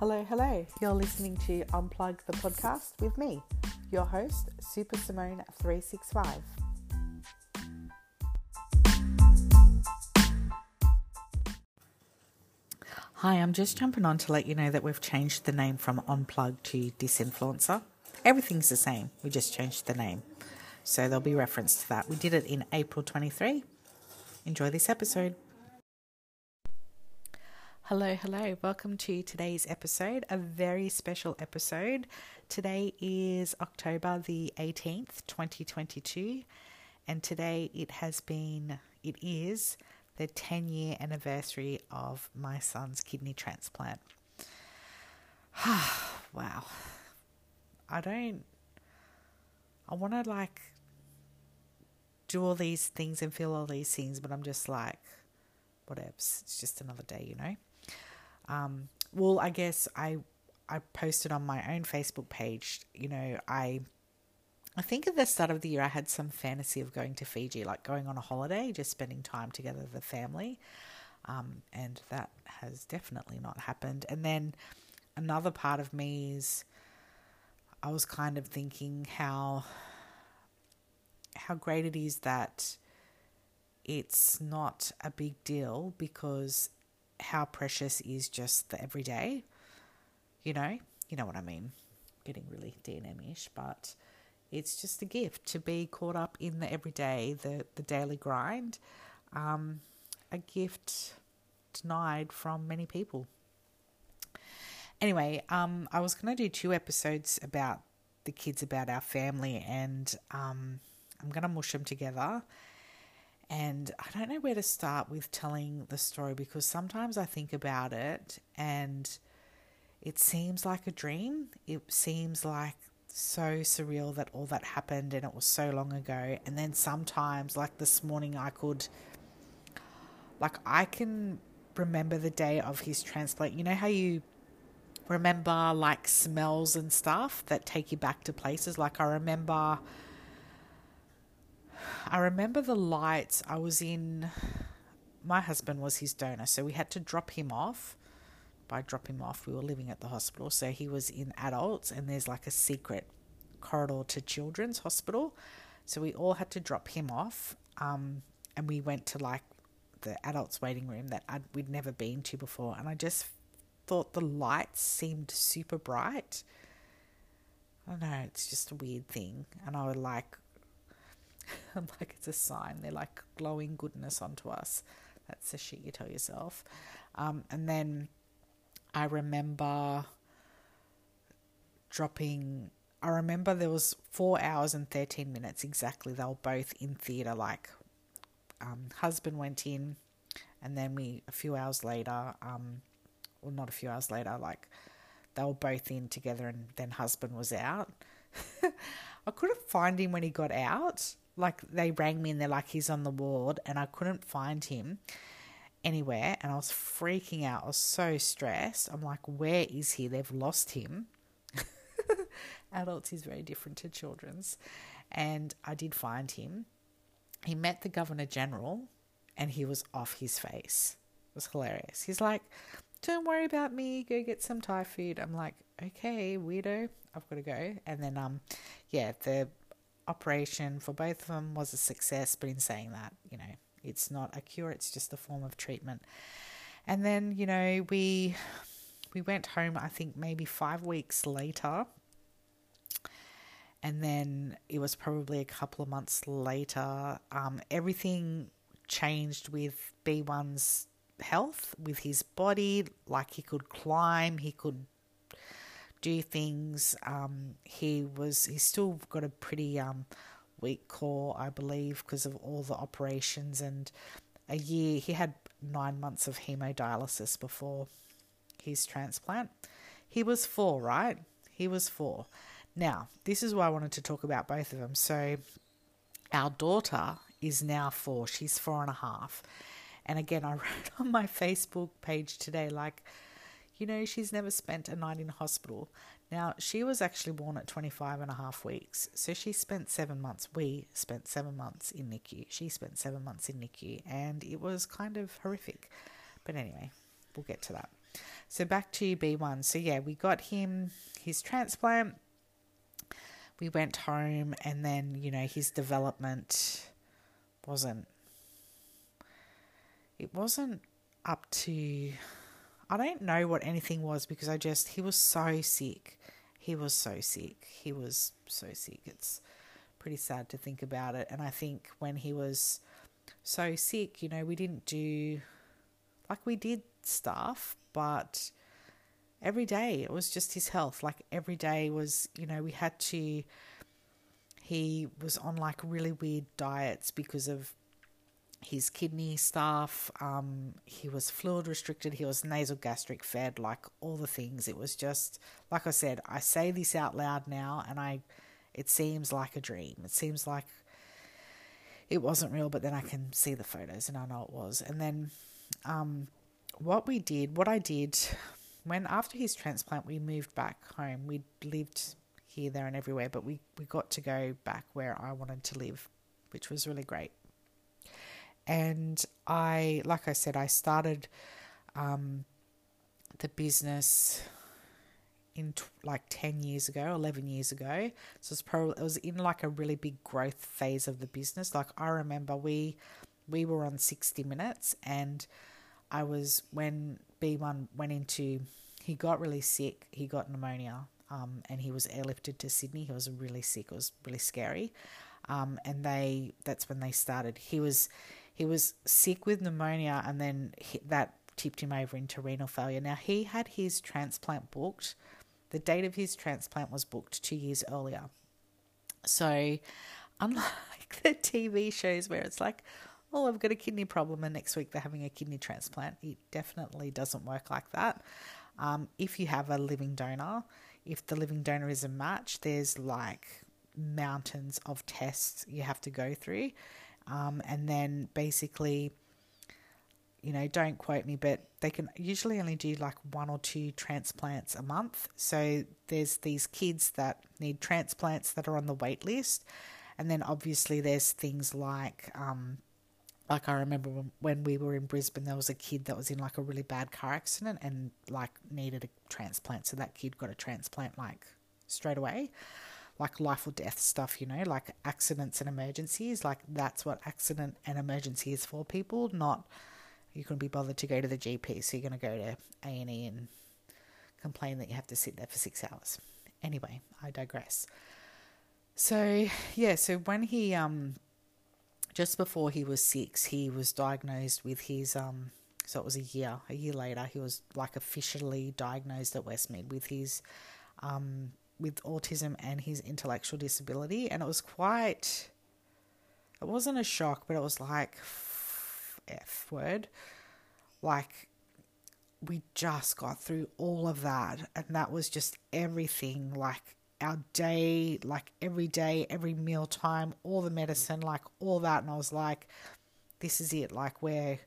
Hello, hello. You're listening to Unplug the podcast with me, your host, Super Simone 365. Hi, I'm just jumping on to let you know that we've changed the name from Unplug to Disinfluencer. Everything's the same, we just changed the name. So there'll be reference to that. We did it in April 23. Enjoy this episode. Hello, hello. Welcome to today's episode, a very special episode. Today is October the 18th, 2022, and today it has been, it is the 10 year anniversary of my son's kidney transplant. wow. I don't, I want to like do all these things and feel all these things, but I'm just like, whatever. It's just another day, you know? Um, well, I guess I I posted on my own Facebook page. You know, I I think at the start of the year I had some fantasy of going to Fiji, like going on a holiday, just spending time together with the family, um, and that has definitely not happened. And then another part of me is I was kind of thinking how how great it is that it's not a big deal because how precious is just the everyday. You know, you know what I mean. Getting really D&M ish, but it's just a gift to be caught up in the everyday, the the daily grind. Um, a gift denied from many people. Anyway, um, I was going to do two episodes about the kids, about our family, and um, I'm going to mush them together and I don't know where to start with telling the story because sometimes I think about it and it seems like a dream. It seems like so surreal that all that happened and it was so long ago. And then sometimes, like this morning, I could, like, I can remember the day of his transplant. You know how you remember like smells and stuff that take you back to places? Like, I remember I remember the lights. I was in, my husband was his donor, so we had to drop him off. By drop him off, we were living at the hospital, so he was in adults, and there's like a secret corridor to children's hospital. So we all had to drop him off, um, and we went to like the adults waiting room that I'd, we'd never been to before, and I just thought the lights seemed super bright. I don't know, it's just a weird thing, and I would like Like, it's a sign. They're like glowing goodness onto us. That's the shit you tell yourself. Um, and then I remember dropping. I remember there was four hours and thirteen minutes exactly. They were both in theatre. Like, um, husband went in, and then we a few hours later, um, well, not a few hours later, like they were both in together, and then husband was out. I couldn't find him when he got out like they rang me and they're like he's on the ward and I couldn't find him anywhere and I was freaking out. I was so stressed. I'm like, where is he? They've lost him. Adults is very different to children's. And I did find him. He met the Governor General and he was off his face. It was hilarious. He's like, Don't worry about me, go get some Thai food. I'm like, Okay, weirdo, I've got to go. And then um yeah, the operation for both of them was a success, but in saying that, you know, it's not a cure, it's just a form of treatment. And then, you know, we we went home I think maybe 5 weeks later. And then it was probably a couple of months later. Um, everything changed with B1's health, with his body. Like he could climb, he could do things. Um, he was he's still got a pretty um, weak core, I believe, because of all the operations and a year. He had nine months of hemodialysis before his transplant. He was four, right? He was four. Now, this is why I wanted to talk about both of them. So, our daughter is now four. She's four and a half. And again, I wrote on my Facebook page today, like, you know, she's never spent a night in hospital. Now, she was actually born at 25 and a half weeks, so she spent seven months. We spent seven months in NICU. She spent seven months in NICU, and it was kind of horrific. But anyway, we'll get to that. So back to B1. So yeah, we got him his transplant. We went home and then, you know, his development wasn't it wasn't up to I don't know what anything was because I just he was so sick. He was so sick. He was so sick. It's pretty sad to think about it. And I think when he was so sick, you know, we didn't do like we did stuff, but every day it was just his health. Like every day was, you know, we had to he was on like really weird diets because of his kidney stuff. Um, he was fluid restricted. He was nasal gastric fed, like all the things. It was just like I said. I say this out loud now, and I, it seems like a dream. It seems like it wasn't real, but then I can see the photos and I know it was. And then, um, what we did, what I did, when after his transplant, we moved back home. We lived here, there, and everywhere, but we we got to go back where I wanted to live, which was really great and I, like I said, I started um, the business in t- like 10 years ago 11 years ago. So it's probably it was in like a really big growth phase of the business. Like i remember we we were on 60 minutes and i was when b1 went into he got really sick. He got pneumonia um, and he was airlifted to sydney. He was really sick. It was really scary. Um, and they that's when they started. He was he was sick with pneumonia, and then he, that tipped him over into renal failure. Now, he had his transplant booked. The date of his transplant was booked two years earlier. So, unlike the TV shows where it's like, oh, I've got a kidney problem, and next week they're having a kidney transplant, it definitely doesn't work like that. Um, if you have a living donor, if the living donor is a match, there's like mountains of tests you have to go through. Um, and then basically, you know, don't quote me, but they can usually only do like one or two transplants a month. So there's these kids that need transplants that are on the wait list. And then obviously there's things like, um, like I remember when we were in Brisbane, there was a kid that was in like a really bad car accident and like needed a transplant. So that kid got a transplant like straight away like life or death stuff, you know, like accidents and emergencies. Like that's what accident and emergency is for people, not you can be bothered to go to the GP, so you're going to go to A and E and complain that you have to sit there for six hours. Anyway, I digress. So yeah, so when he um just before he was six, he was diagnosed with his um so it was a year, a year later, he was like officially diagnosed at Westmead with his um with autism and his intellectual disability, and it was quite. It wasn't a shock, but it was like f word, like we just got through all of that, and that was just everything. Like our day, like every day, every meal time, all the medicine, like all that, and I was like, this is it. Like we're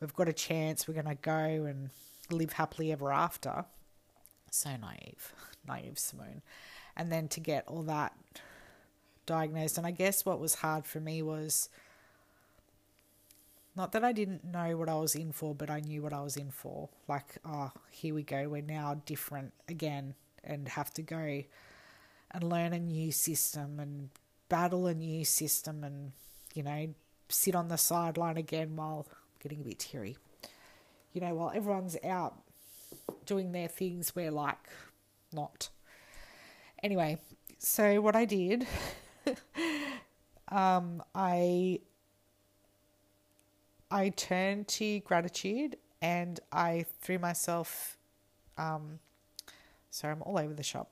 we've got a chance. We're gonna go and live happily ever after. So naive naive Simone. And then to get all that diagnosed. And I guess what was hard for me was not that I didn't know what I was in for, but I knew what I was in for. Like, oh, here we go. We're now different again and have to go and learn a new system and battle a new system and, you know, sit on the sideline again while getting a bit teary. You know, while everyone's out doing their things, we're like not. Anyway, so what I did, um, I I turned to gratitude and I threw myself. Um, sorry, I'm all over the shop.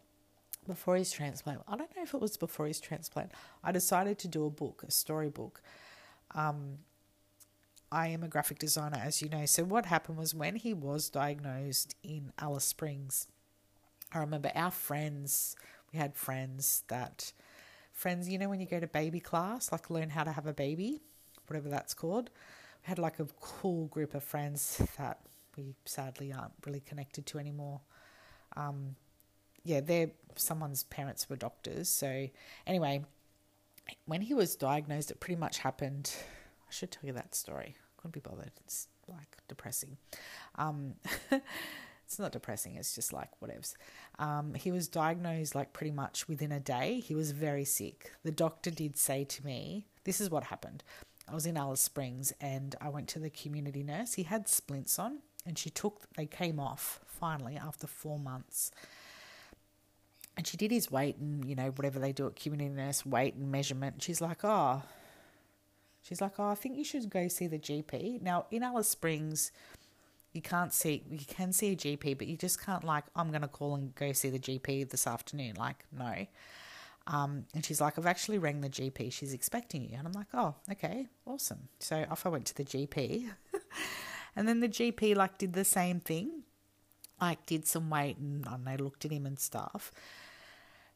Before his transplant, I don't know if it was before his transplant. I decided to do a book, a storybook. Um, I am a graphic designer, as you know. So what happened was when he was diagnosed in Alice Springs, I remember our friends, we had friends that, friends, you know, when you go to baby class, like learn how to have a baby, whatever that's called. We had like a cool group of friends that we sadly aren't really connected to anymore. Um, yeah, they're someone's parents were doctors. So, anyway, when he was diagnosed, it pretty much happened. I should tell you that story. couldn't be bothered. It's like depressing. Um, it's not depressing. It's just like whatevs. Um, he was diagnosed like pretty much within a day. He was very sick. The doctor did say to me, "This is what happened." I was in Alice Springs and I went to the community nurse. He had splints on, and she took. They came off finally after four months. And she did his weight and you know whatever they do at community nurse weight and measurement. She's like, "Oh." She's like, "Oh, I think you should go see the GP." Now in Alice Springs you can't see you can see a GP, but you just can't like I'm gonna call and go see the GP this afternoon. Like no. Um, and she's like, I've actually rang the GP. She's expecting you. And I'm like, oh, okay, awesome. So off I went to the GP, and then the GP like did the same thing, like did some weight and I don't know, looked at him and stuff.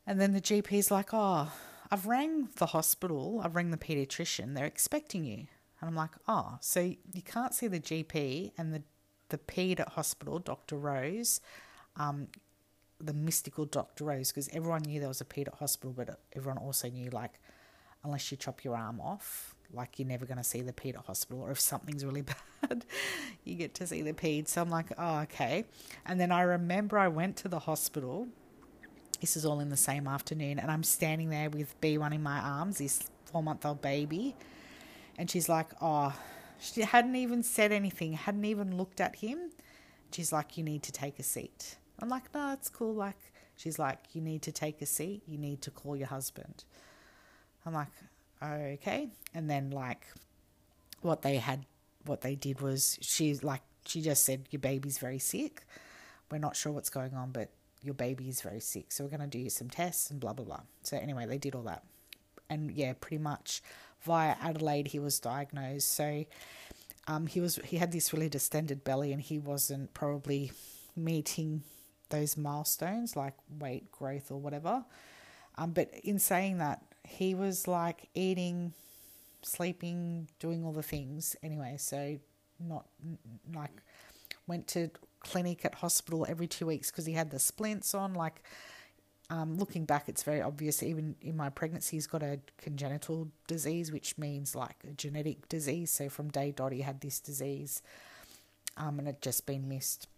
And then the GP's like, oh, I've rang the hospital. I've rang the pediatrician. They're expecting you. And I'm like, oh, so you can't see the GP and the the ped at hospital, Dr. Rose, um, the mystical Dr. Rose, because everyone knew there was a ped at hospital, but everyone also knew, like, unless you chop your arm off, like, you're never going to see the ped at hospital, or if something's really bad, you get to see the ped. So I'm like, oh, okay. And then I remember I went to the hospital. This is all in the same afternoon, and I'm standing there with B1 in my arms, this four month old baby. And she's like, oh, she hadn't even said anything, hadn't even looked at him. She's like, You need to take a seat. I'm like, No, it's cool. Like, she's like, You need to take a seat. You need to call your husband. I'm like, Okay. And then, like, what they had, what they did was she's like, she just said, Your baby's very sick. We're not sure what's going on, but your baby is very sick. So we're going to do some tests and blah, blah, blah. So anyway, they did all that. And yeah, pretty much via Adelaide he was diagnosed. So um, he was he had this really distended belly and he wasn't probably meeting those milestones like weight growth or whatever. Um, but in saying that, he was like eating, sleeping, doing all the things anyway. So not like went to clinic at hospital every two weeks because he had the splints on. Like um, looking back, it's very obvious. Even in my pregnancy, he's got a congenital disease, which means like a genetic disease. So from day dot, he had this disease, um, and it just been missed.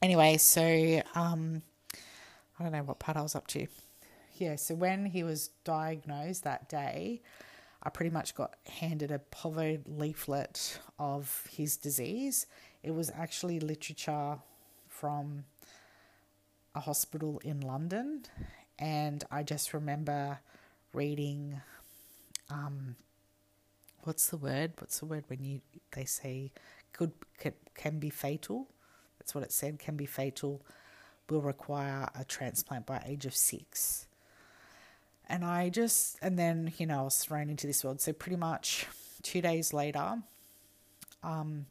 Anyway, so um, I don't know what part I was up to. Yeah, so when he was diagnosed that day, I pretty much got handed a POVO leaflet of his disease. It was actually literature from a hospital in London, and I just remember reading, um, what's the word? What's the word when you they say could can, can be fatal? That's what it said. Can be fatal. Will require a transplant by age of six. And I just and then you know I was thrown into this world. So pretty much two days later, um,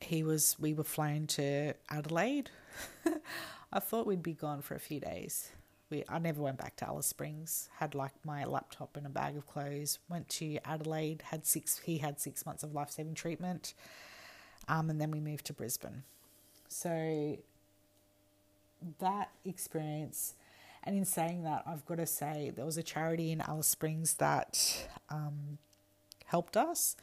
he was we were flown to Adelaide. I thought we'd be gone for a few days. We I never went back to Alice Springs. Had like my laptop and a bag of clothes. Went to Adelaide. Had six. He had six months of life saving treatment. Um, and then we moved to Brisbane. So that experience, and in saying that, I've got to say there was a charity in Alice Springs that um, helped us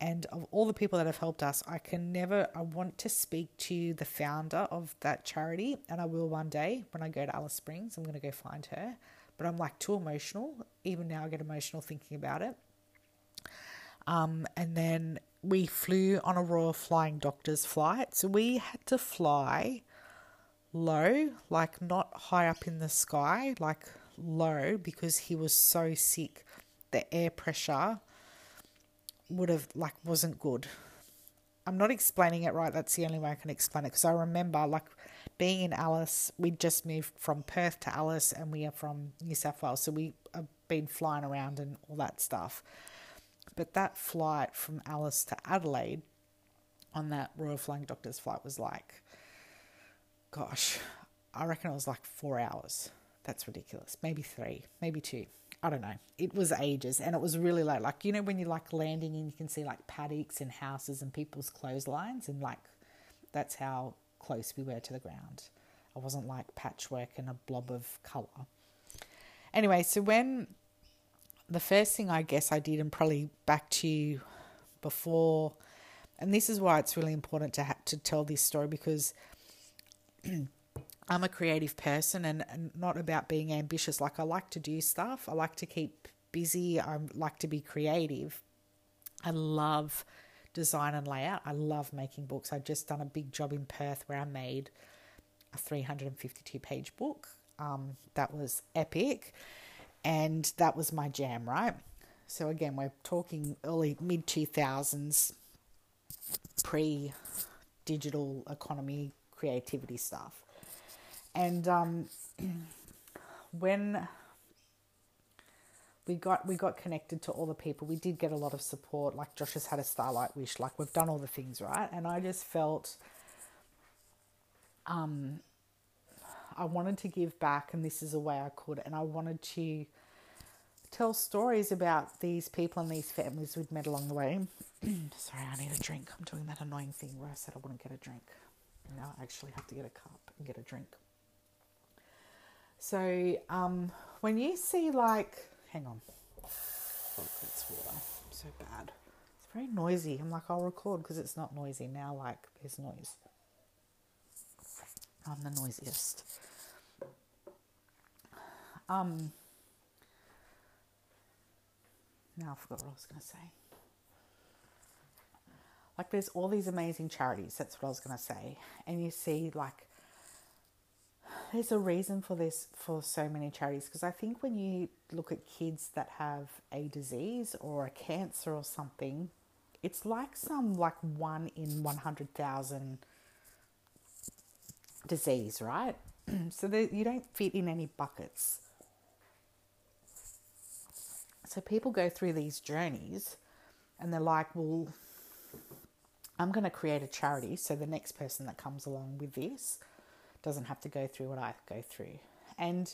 and of all the people that have helped us, I can never, I want to speak to the founder of that charity, and I will one day when I go to Alice Springs. I'm going to go find her, but I'm like too emotional. Even now, I get emotional thinking about it. Um, and then we flew on a Royal Flying Doctors flight, so we had to fly low, like not high up in the sky, like low, because he was so sick. The air pressure would have like wasn't good. I'm not explaining it right. That's the only way I can explain it because I remember like being in Alice. We just moved from Perth to Alice, and we are from New South Wales, so we have been flying around and all that stuff. But that flight from Alice to Adelaide on that Royal Flying Doctors flight was like, gosh, I reckon it was like four hours. That's ridiculous. Maybe three, maybe two. I don't know. It was ages and it was really late. Like, you know, when you're like landing and you can see like paddocks and houses and people's clotheslines, and like that's how close we were to the ground. I wasn't like patchwork and a blob of colour. Anyway, so when the first thing I guess I did, and probably back to you before, and this is why it's really important to to tell this story because I'm a creative person and, and not about being ambitious. Like I like to do stuff. I like to keep busy. I like to be creative. I love design and layout. I love making books. I've just done a big job in Perth where I made a 352 page book. Um, that was epic. And that was my jam, right? So again, we're talking early mid 2000s, pre digital economy creativity stuff. And um, when we got we got connected to all the people, we did get a lot of support. Like Josh has had a starlight wish, like we've done all the things right, and I just felt um, I wanted to give back, and this is a way I could, and I wanted to tell stories about these people and these families we'd met along the way. Sorry, I need a drink. I'm doing that annoying thing where I said I wouldn't get a drink. Now I actually have to get a cup and get a drink. So um, when you see like, hang on, that's water. So bad. It's very noisy. I'm like, I'll record because it's not noisy now. Like there's noise. I'm the noisiest. Um, now I forgot what I was going to say. Like, there's all these amazing charities. That's what I was going to say. And you see, like, there's a reason for this for so many charities because I think when you look at kids that have a disease or a cancer or something, it's like some like one in 100,000 disease, right? so you don't fit in any buckets. So people go through these journeys and they're like, well, I'm going to create a charity so the next person that comes along with this doesn't have to go through what I go through. And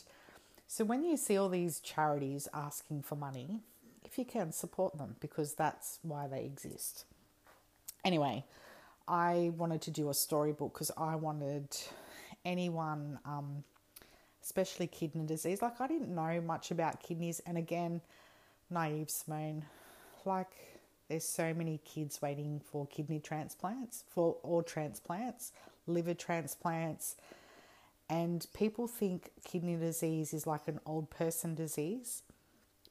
so when you see all these charities asking for money, if you can support them because that's why they exist. Anyway, I wanted to do a storybook because I wanted anyone, um, especially kidney disease. Like I didn't know much about kidneys, and again, naive Simone. Like, there's so many kids waiting for kidney transplants, for or transplants, liver transplants, and people think kidney disease is like an old person disease.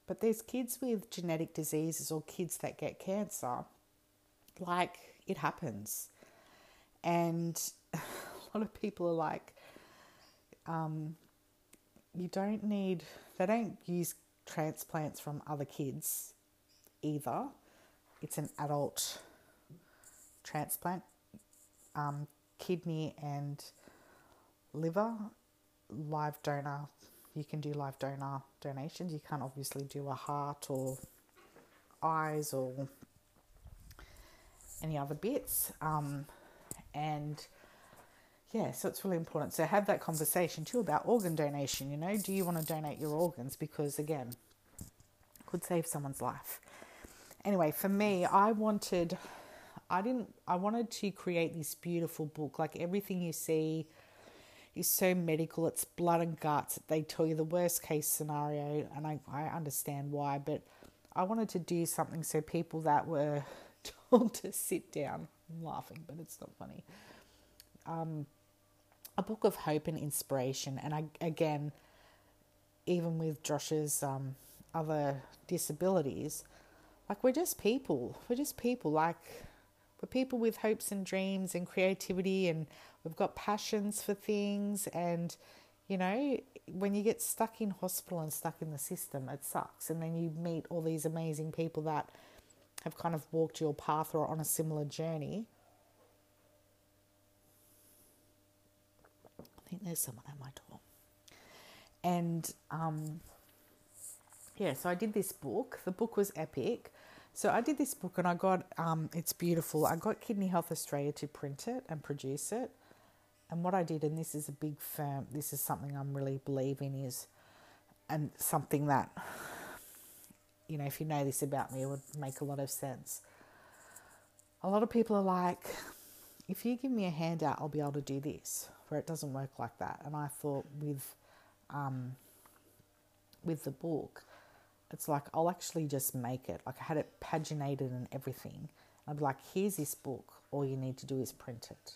But there's kids with genetic diseases or kids that get cancer. Like, it happens. And a lot of people are like, um, you don't need, they don't use transplants from other kids either. It's an adult transplant, um, kidney and liver, live donor. You can do live donor donations. You can't obviously do a heart or eyes or any other bits. Um, and yeah, so it's really important. So have that conversation too about organ donation. You know, do you want to donate your organs? Because again, could save someone's life. Anyway, for me, I wanted, I didn't, I wanted to create this beautiful book. Like everything you see is so medical. It's blood and guts. They tell you the worst case scenario, and I, I understand why. But I wanted to do something so people that were told to sit down. I'm laughing, but it's not funny. Um, a book of hope and inspiration. And I, again, even with Josh's um, other disabilities, like we're just people. We're just people. Like we're people with hopes and dreams and creativity, and we've got passions for things. And you know, when you get stuck in hospital and stuck in the system, it sucks. And then you meet all these amazing people that have kind of walked your path or on a similar journey I think there's someone at my door. And um, yeah, so I did this book. The book was epic. So I did this book and I got, um, it's beautiful. I got Kidney Health Australia to print it and produce it. And what I did, and this is a big firm, this is something I'm really believing is, and something that, you know, if you know this about me, it would make a lot of sense. A lot of people are like, if you give me a handout, I'll be able to do this where it doesn't work like that. And I thought with um, with the book, it's like I'll actually just make it. Like I had it paginated and everything, I'd be like, here's this book. All you need to do is print it.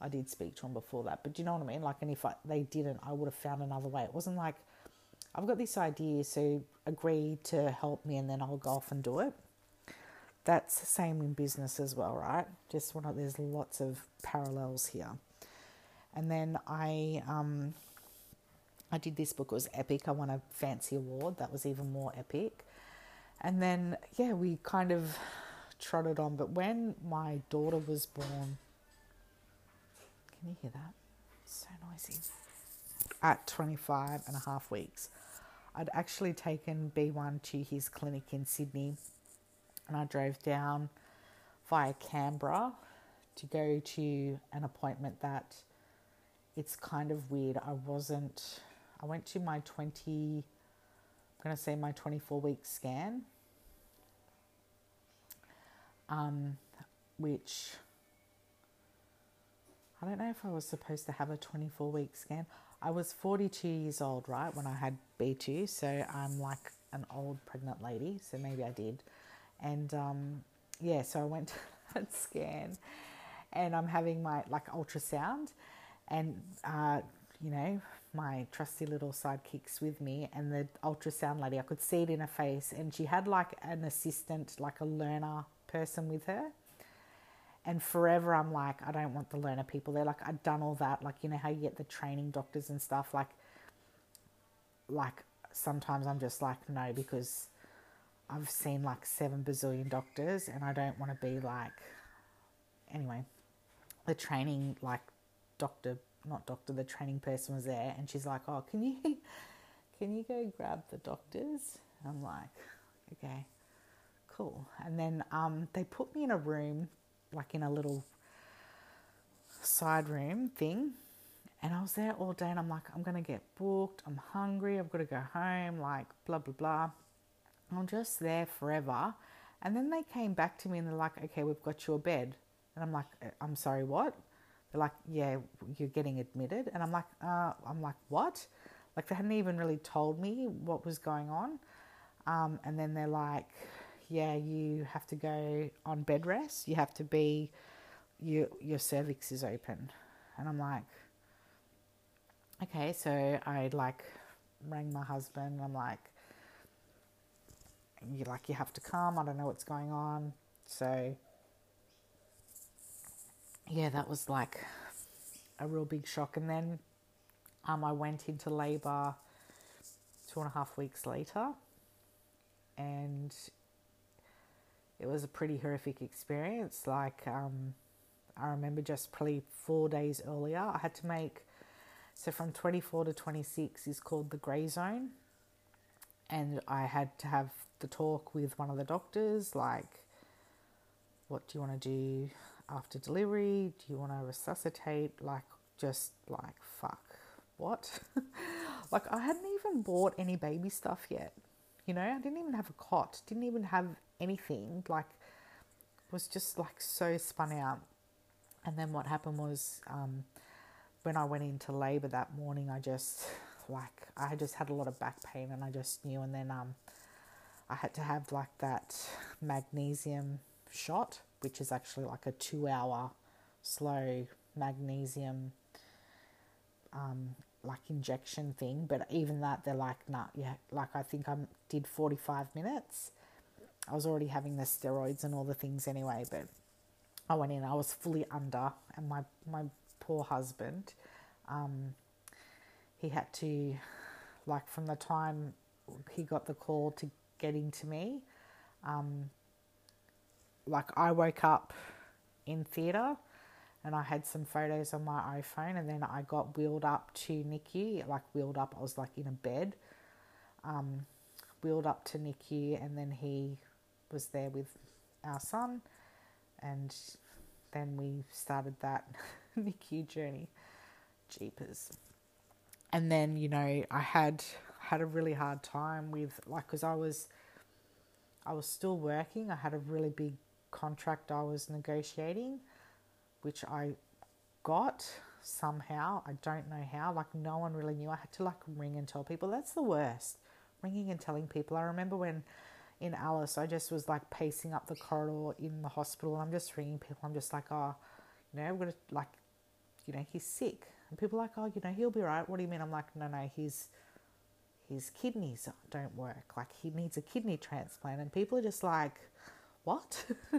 I did speak to him before that, but do you know what I mean? Like, and if I, they didn't, I would have found another way. It wasn't like, I've got this idea, so agree to help me and then I'll go off and do it. That's the same in business as well, right? Just one of, there's lots of parallels here. And then I, um, I did this book. It was epic. I won a fancy award. That was even more epic. And then, yeah, we kind of trotted on. But when my daughter was born, can you hear that? It's so noisy. At 25 and a half weeks, I'd actually taken B1 to his clinic in Sydney and I drove down via Canberra to go to an appointment that it's kind of weird. I wasn't, I went to my 20, I'm going to say my 24 week scan, um, which I don't know if I was supposed to have a 24 week scan. I was 42 years old, right, when I had B2, so I'm like an old pregnant lady, so maybe I did. And um, yeah, so I went to that scan and I'm having my like ultrasound and uh, you know, my trusty little sidekicks with me and the ultrasound lady, I could see it in her face and she had like an assistant, like a learner person with her. And forever I'm like, I don't want the learner people there. Like I've done all that. Like, you know how you get the training doctors and stuff, like like sometimes I'm just like, no, because I've seen like seven bazillion doctors and I don't want to be like, anyway, the training, like doctor, not doctor, the training person was there and she's like, oh, can you, can you go grab the doctors? I'm like, okay, cool. And then um, they put me in a room, like in a little side room thing. And I was there all day and I'm like, I'm to get booked. I'm hungry. I've got to go home, like, blah, blah, blah. I'm just there forever. And then they came back to me and they're like, okay, we've got your bed. And I'm like, uh, I'm sorry, what? They're like, yeah, you're getting admitted. And I'm like, uh, I'm like, what? Like they hadn't even really told me what was going on. Um, and then they're like, yeah, you have to go on bed rest. You have to be, your your cervix is open. And I'm like, okay. So I like rang my husband. I'm like, you like you have to come. I don't know what's going on. So yeah, that was like a real big shock. And then um, I went into labour two and a half weeks later, and it was a pretty horrific experience. Like um, I remember just probably four days earlier, I had to make so from 24 to 26 is called the grey zone, and I had to have the talk with one of the doctors, like, what do you want to do after delivery? Do you want to resuscitate? Like, just like, fuck, what? like, I hadn't even bought any baby stuff yet. You know, I didn't even have a cot, didn't even have anything. Like, was just like so spun out. And then what happened was, um, when I went into labor that morning, I just like I just had a lot of back pain, and I just knew. And then um, I had to have like that magnesium shot, which is actually like a two hour slow magnesium um, like injection thing. But even that, they're like, nah, yeah, like I think I did 45 minutes. I was already having the steroids and all the things anyway, but I went in, I was fully under, and my, my poor husband, um, he had to, like, from the time he got the call to getting to me. Um, like I woke up in theatre and I had some photos on my iPhone and then I got wheeled up to NICU, like wheeled up, I was like in a bed, um, wheeled up to NICU and then he was there with our son and then we started that NICU journey. Jeepers. And then, you know, I had had a really hard time with like because I was I was still working. I had a really big contract I was negotiating, which I got somehow. I don't know how. Like no one really knew. I had to like ring and tell people. That's the worst. Ringing and telling people. I remember when in Alice, I just was like pacing up the corridor in the hospital. I'm just ringing people. I'm just like, oh, you know, I'm gonna like, you know, he's sick. And people are like, oh, you know, he'll be right. What do you mean? I'm like, no, no, his his kidneys don't work. Like he needs a kidney transplant. And people are just like, what?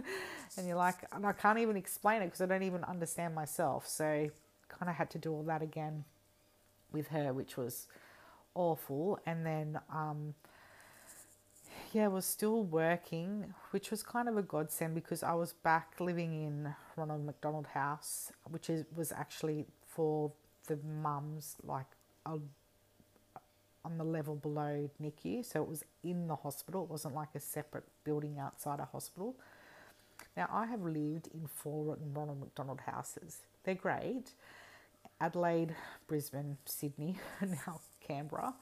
and you're like, and I can't even explain it because I don't even understand myself. So kind of had to do all that again with her, which was awful. And then, um, yeah, was still working, which was kind of a godsend because I was back living in Ronald McDonald House, which is was actually for the mums, like a, on the level below NICU. So it was in the hospital. It wasn't like a separate building outside a hospital. Now I have lived in four Ronald McDonald houses. They're great. Adelaide, Brisbane, Sydney, and now Canberra.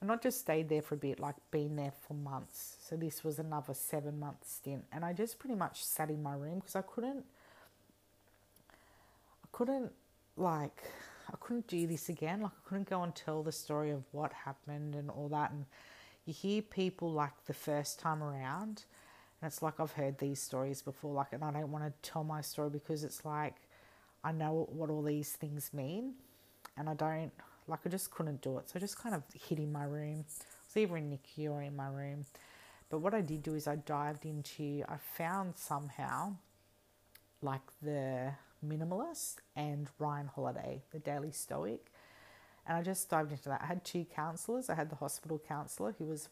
And I just stayed there for a bit, like been there for months. So this was another seven month stint. And I just pretty much sat in my room because I couldn't, I couldn't like, I couldn't do this again. Like I couldn't go and tell the story of what happened and all that. And you hear people like the first time around, and it's like I've heard these stories before. Like, and I don't want to tell my story because it's like I know what all these things mean, and I don't like I just couldn't do it. So I just kind of hid in my room. I was either in NICU or in my room. But what I did do is I dived into, I found somehow like the minimalist and Ryan Holiday, the Daily Stoic. And I just dived into that. I had two counselors. I had the hospital counselor who was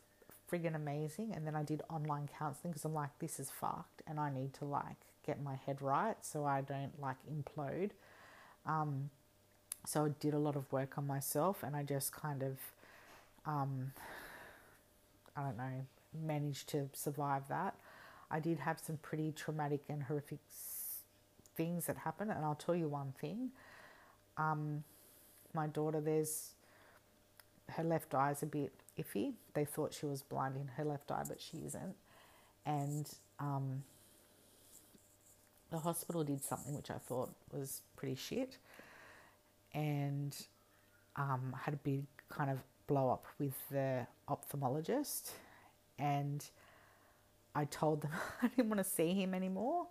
friggin' amazing. And then I did online counseling because I'm like, this is fucked and I need to like get my head right so I don't like implode. Um, so I did a lot of work on myself and I just kind of, um, I don't know, managed to survive that. I did have some pretty traumatic and horrific things that happen, and I'll tell you one thing. Um, my daughter, there's her left eye is a bit iffy. They thought she was blind in her left eye, but she isn't. And um, the hospital did something which I thought was pretty shit and um, had a big kind of blow up with the ophthalmologist. And I told them I didn't want to see him anymore.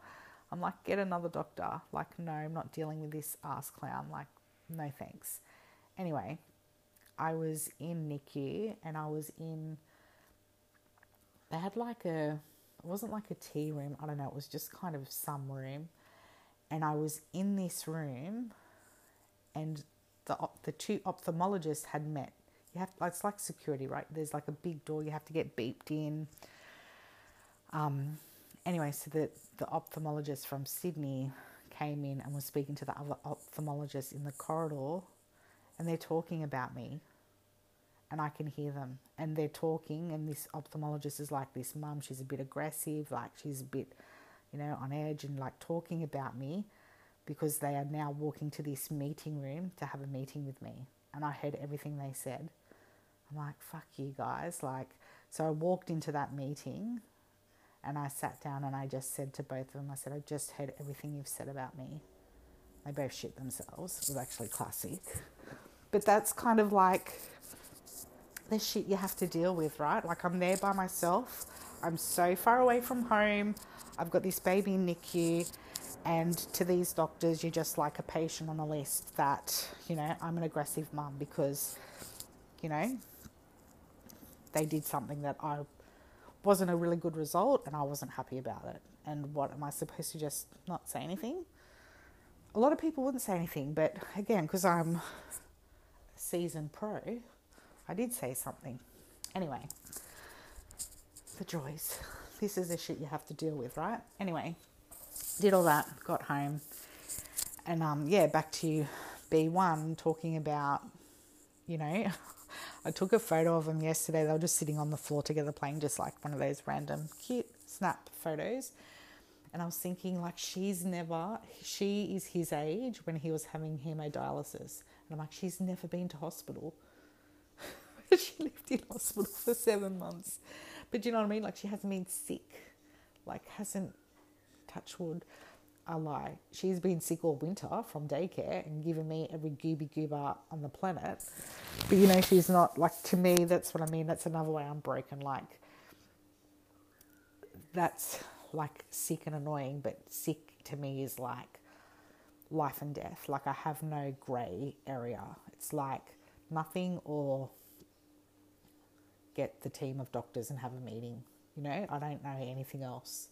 I'm like, get another doctor. Like, no, I'm not dealing with this ass clown. Like, no thanks. Anyway, I was in NICU and I was in, they had like a, it wasn't like a tea room. I don't know. It was just kind of some room. And I was in this room and the the two ophthalmologists had met. You have it's like security, right? There's like a big door you have to get beeped in. Um, anyway, so the the ophthalmologist from Sydney came in and was speaking to the other ophthalmologist in the corridor, and they're talking about me, and I can hear them, and they're talking, and this ophthalmologist is like, "This mum, she's a bit aggressive, like she's a bit, you know, on edge, and like talking about me." because they are now walking to this meeting room to have a meeting with me. And I heard everything they said. I'm like, fuck you guys. Like, so I walked into that meeting and I sat down and I just said to both of them, I said, I've just heard everything you've said about me. They both shit themselves. It was actually classic. But that's kind of like the shit you have to deal with, right? Like, I'm there by myself. I'm so far away from home. I've got this baby NICU and to these doctors, you're just like a patient on a list that, you know, I'm an aggressive mum because, you know, they did something that I wasn't a really good result and I wasn't happy about it. And what am I supposed to just not say anything? A lot of people wouldn't say anything, but again, because I'm a seasoned pro, I did say something. Anyway, the joys. This is the shit you have to deal with, right? Anyway, did all that, got home, and um, yeah, back to B1 talking about, you know, I took a photo of them yesterday. They were just sitting on the floor together playing, just like one of those random cute snap photos. And I was thinking, like, she's never, she is his age when he was having hemodialysis. And I'm like, she's never been to hospital. she lived in hospital for seven months. But you know what I mean? Like, she hasn't been sick, like, hasn't touched wood, a lie. She's been sick all winter from daycare and given me every gooby goober on the planet. But you know, she's not like to me. That's what I mean. That's another way I'm broken. Like, that's like sick and annoying, but sick to me is like life and death. Like I have no grey area. It's like nothing or get the team of doctors and have a meeting. You know, I don't know anything else.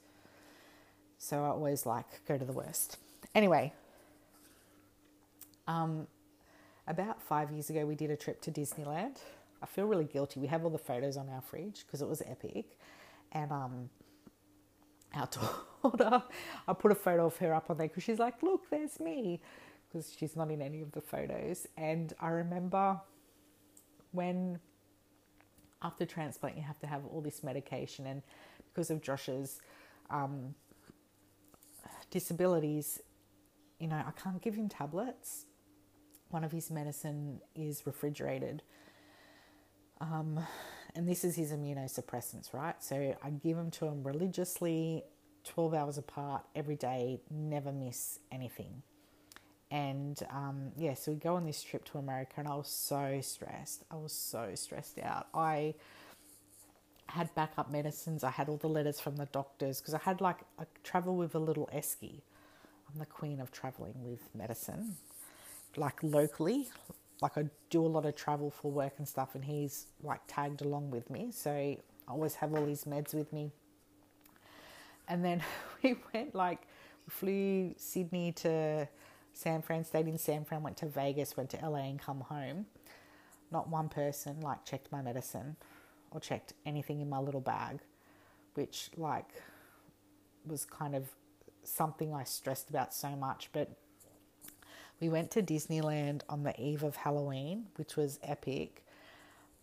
So I always like go to the worst. Anyway, um, about five years ago, we did a trip to Disneyland. I feel really guilty. We have all the photos on our fridge because it was epic. And um, our daughter, I put a photo of her up on there because she's like, look, there's me. Because she's not in any of the photos. And I remember when after transplant, you have to have all this medication. And because of Josh's um, disabilities, you know, I can't give him tablets. One of his medicine is refrigerated. Um, and this is his immunosuppressants, right? So I give them to him religiously, 12 hours apart every day, never miss anything. And um, yeah, so we go on this trip to America, and I was so stressed. I was so stressed out. I had backup medicines. I had all the letters from the doctors because I had like a travel with a little esky. I'm the queen of traveling with medicine, like locally. Like I do a lot of travel for work and stuff, and he's like tagged along with me. So I always have all these meds with me. And then we went like we flew Sydney to San Fran, stayed in San Fran, went to Vegas, went to LA, and come home. Not one person like checked my medicine or checked anything in my little bag, which like was kind of something I stressed about so much. But we went to Disneyland on the eve of Halloween, which was epic.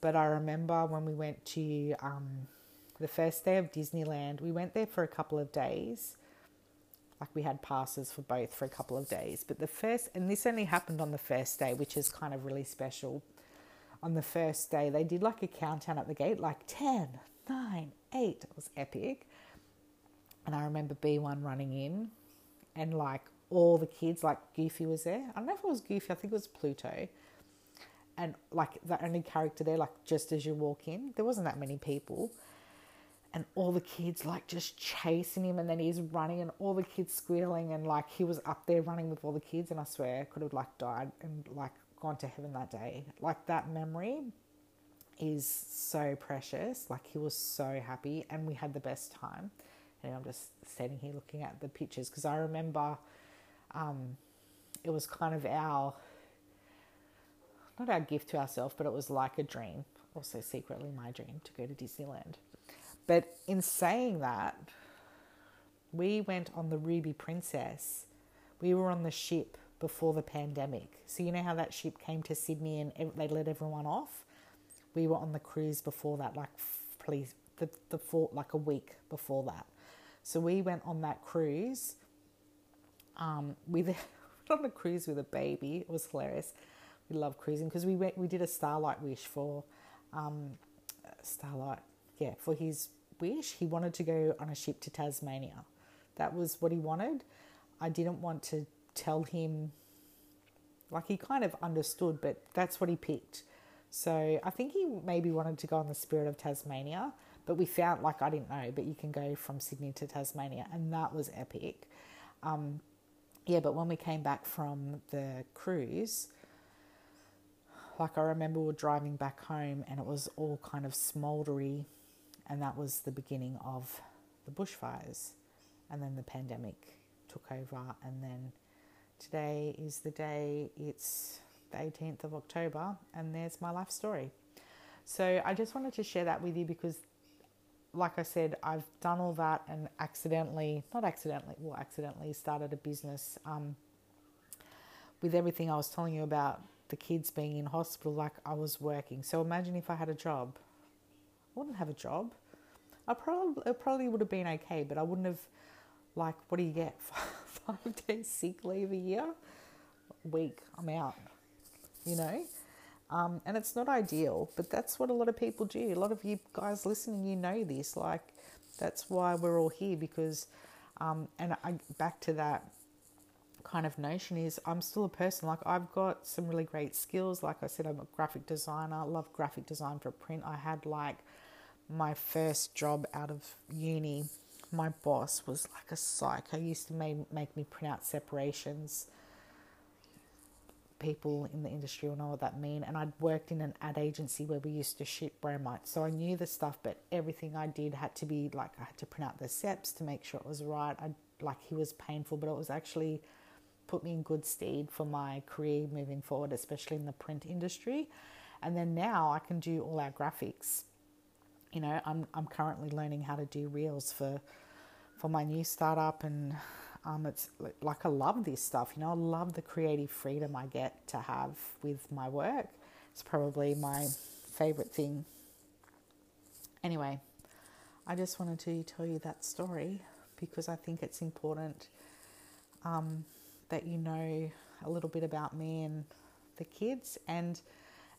But I remember when we went to um, the first day of Disneyland, we went there for a couple of days. Like we had passes for both for a couple of days. But the first, and this only happened on the first day, which is kind of really special on the first day, they did like a countdown at the gate, like 10, 9, 8. It was epic. And I remember B1 running in and like all the kids, like Goofy was there. I don't know if it was Goofy, I think it was Pluto. And like the only character there, like just as you walk in, there wasn't that many people. And all the kids like just chasing him, and then he's running, and all the kids squealing, and like he was up there running with all the kids, and I swear I could have like died and like gone to heaven that day. Like that memory is so precious. Like he was so happy and we had the best time. And I'm just sitting here looking at the pictures because I remember um, it was kind of our, not our gift to ourselves, but it was like a dream, also secretly my dream to go to Disneyland. But in saying that, we went on the Ruby Princess. We were on the ship before the pandemic. So, you know how that ship came to Sydney and they let everyone off? We were on the cruise before that, like, please, the, the four, like a week before that. So, we went on that cruise um, with on the cruise with a baby. It was hilarious. We love cruising because we went. We did a starlight wish for um, starlight. Yeah, for his wish, he wanted to go on a ship to Tasmania. That was what he wanted. I didn't want to tell him, like he kind of understood, but that's what he picked. So I think he maybe wanted to go on the Spirit of Tasmania, but we found, like, I didn't know, but you can go from Sydney to Tasmania, and that was epic. Um, yeah, but when we came back from the cruise, like I remember we were driving back home and it was all kind of smouldery, and that was the beginning of the bushfires. And then the pandemic took over, and then Today is the day, it's the 18th of October, and there's my life story. So I just wanted to share that with you because, like I said, I've done all that and accidentally, not accidentally, well, accidentally started a business um, with everything I was telling you about the kids being in hospital, like I was working. So imagine if I had a job. I wouldn't have a job. I probably it probably would have been okay, but I wouldn't have like what do you get? five days sick leave a year, week, I'm out, you know? Um, and it's not ideal, but that's what a lot of people do. A lot of you guys listening, you know this. Like, that's why we're all here because, um, and I, back to that kind of notion is I'm still a person. Like, I've got some really great skills. Like I said, I'm a graphic designer, I love graphic design for print. I had like my first job out of uni my boss was like a psycho. He used to make, make me print out separations. People in the industry will know what that mean. And I'd worked in an ad agency where we used to shoot bromide, so I knew the stuff. But everything I did had to be like I had to print out the seps to make sure it was right. I like he was painful, but it was actually put me in good stead for my career moving forward, especially in the print industry. And then now I can do all our graphics. You know, I'm I'm currently learning how to do reels for for my new startup, and um, it's like I love this stuff. You know, I love the creative freedom I get to have with my work. It's probably my favorite thing. Anyway, I just wanted to tell you that story because I think it's important um, that you know a little bit about me and the kids. And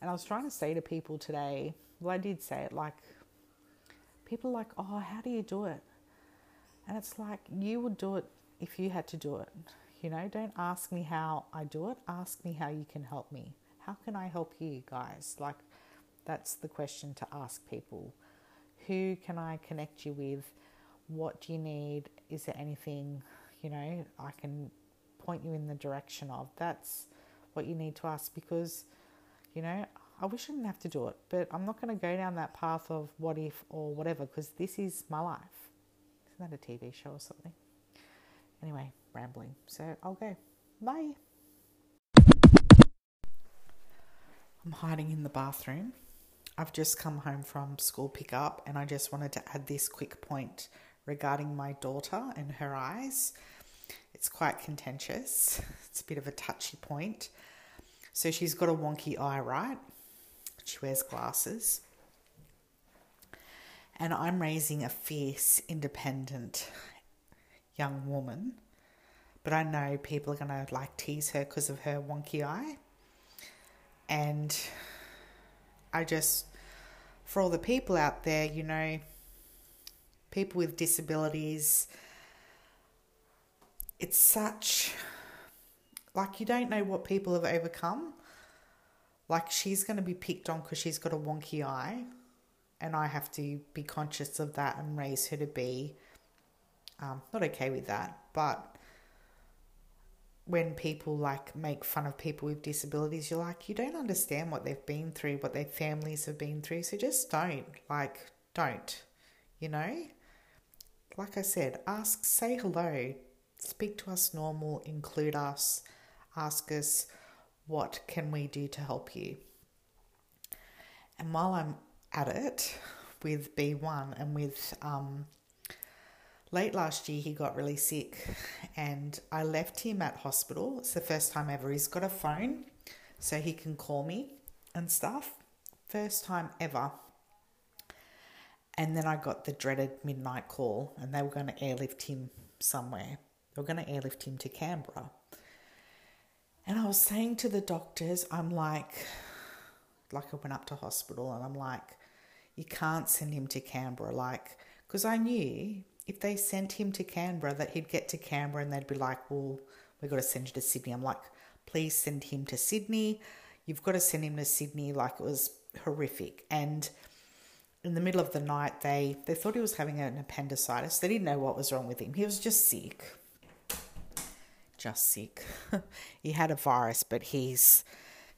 and I was trying to say to people today, well, I did say it like people are like, oh, how do you do it? And it's like you would do it if you had to do it. You know, don't ask me how I do it. Ask me how you can help me. How can I help you guys? Like that's the question to ask people. Who can I connect you with? What do you need? Is there anything, you know, I can point you in the direction of? That's what you need to ask because, you know, I wish I didn't have to do it, but I'm not going to go down that path of what if or whatever because this is my life. Isn't that a TV show or something? Anyway, rambling. So I'll go. Bye. I'm hiding in the bathroom. I've just come home from school pickup and I just wanted to add this quick point regarding my daughter and her eyes. It's quite contentious, it's a bit of a touchy point. So she's got a wonky eye, right? She wears glasses. And I'm raising a fierce, independent young woman. But I know people are going to like tease her because of her wonky eye. And I just, for all the people out there, you know, people with disabilities, it's such like you don't know what people have overcome. Like she's going to be picked on because she's got a wonky eye, and I have to be conscious of that and raise her to be um, not okay with that. But when people like make fun of people with disabilities, you're like, you don't understand what they've been through, what their families have been through. So just don't, like, don't, you know? like I said, ask, say hello, speak to us normal, include us, ask us what can we do to help you. And while I'm at it with B1 and with um, late last year, he got really sick and I left him at hospital. It's the first time ever. He's got a phone so he can call me and stuff. First time ever. And then I got the dreaded midnight call, and they were going to airlift him somewhere. They were going to airlift him to Canberra. And I was saying to the doctors, I'm like, like I went up to hospital and I'm like, you can't send him to Canberra. Like, because I knew if they sent him to Canberra that he'd get to Canberra and they'd be like, well, we've got to send you to Sydney. I'm like, please send him to Sydney. You've got to send him to Sydney. Like, it was horrific. And in the middle of the night, they, they thought he was having an appendicitis. They didn't know what was wrong with him. He was just sick. Just sick. he had a virus, but he's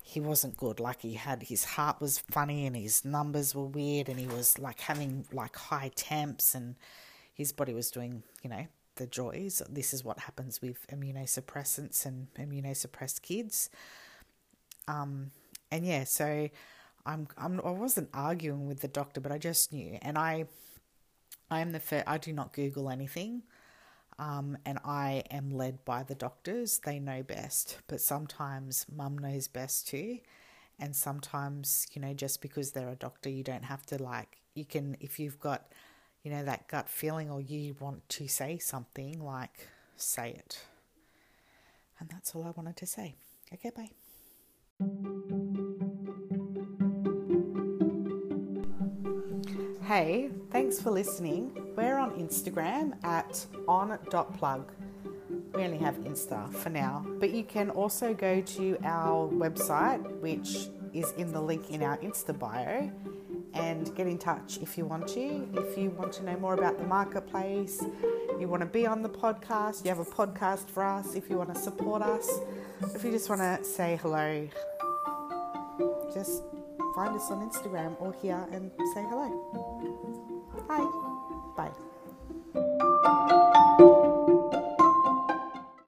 he wasn't good. Like he had his heart was funny and his numbers were weird and he was like having like high temps and his body was doing, you know, the joys. This is what happens with immunosuppressants and immunosuppressed kids. Um, and yeah, so I'm, I'm I wasn't arguing with the doctor, but I just knew, and I I am the first, I do not Google anything. Um, and I am led by the doctors. They know best, but sometimes mum knows best too. And sometimes, you know, just because they're a doctor, you don't have to like, you can, if you've got, you know, that gut feeling or you want to say something, like, say it. And that's all I wanted to say. Okay, bye. Hey, thanks for listening. We're on Instagram at on.plug. We only have Insta for now, but you can also go to our website, which is in the link in our Insta bio, and get in touch if you want to. If you want to know more about the marketplace, you want to be on the podcast, you have a podcast for us, if you want to support us, if you just want to say hello, just find us on Instagram or here and say hello. Bye. Bye.